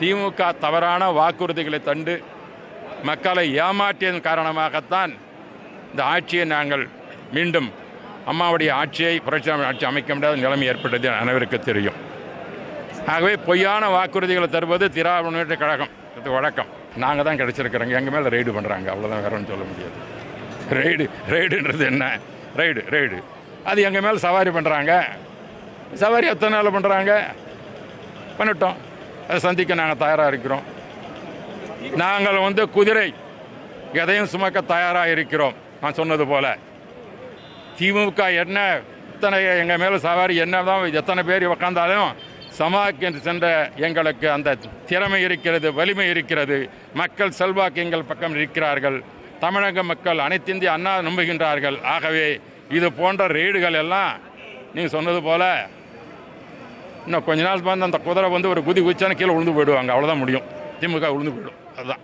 திமுக தவறான வாக்குறுதிகளை தண்டு மக்களை ஏமாற்றியதன் காரணமாகத்தான் இந்த ஆட்சியை நாங்கள் மீண்டும் அம்மாவுடைய ஆட்சியை புரட்சி ஆட்சி அமைக்க முடியாத நிலைமை ஏற்பட்டது அனைவருக்கு தெரியும். ஆகவே பொய்யான வாக்குறுதிகளை தருவது திராவிட முன்னேற்ற கழகம். இது வழக்கம். நாங்கள் தான் கிடச்சிருக்கிறோங்க எங்கள் மேலே ரெய்டு பண்ணுறாங்க அவ்வளோதான் வேற ஒன்றும் சொல்ல முடியாது. ரெய்டு ரெய்டுன்றது என்ன? Raid raid. அது எங்கள் மேலே சவாரி பண்ணுறாங்க சவாரி எத்தனை நாள் பண்ணுறாங்க பண்ணிட்டோம். சந்திக்க நாங்கள் தயாராக இருக்கிறோம். நாங்கள் வந்து குதிரை எதையும் சுமக்க தயாராக இருக்கிறோம். நான் சொன்னது போல. திமுக என்ன எத்தனை எங்கள் மேலே சவாரி என்ன தான் எத்தனை பேர் உக்காந்தாலும் சமாக்கு சென்ற எங்களுக்கு அந்த திறமை இருக்கிறது வலிமை இருக்கிறது. மக்கள் செல்வாக்கு எங்கள் பக்கம் இருக்கிறார்கள். தமிழக மக்கள் அனைத்திந்திய அண்ணா நம்புகின்றார்கள். ஆகவே இது போன்ற ரெய்டுகள் எல்லாம் நீங்கள் சொன்னது போல இன்னும் கொஞ்ச நாள் வந்து அந்த குதிரை வந்து ஒரு குதி குச்சான கீழே விழுந்து போயிடுவாங்க. அவ்வளோதான் முடியும். திமுக விழுந்து போயிடும். அதுதான்.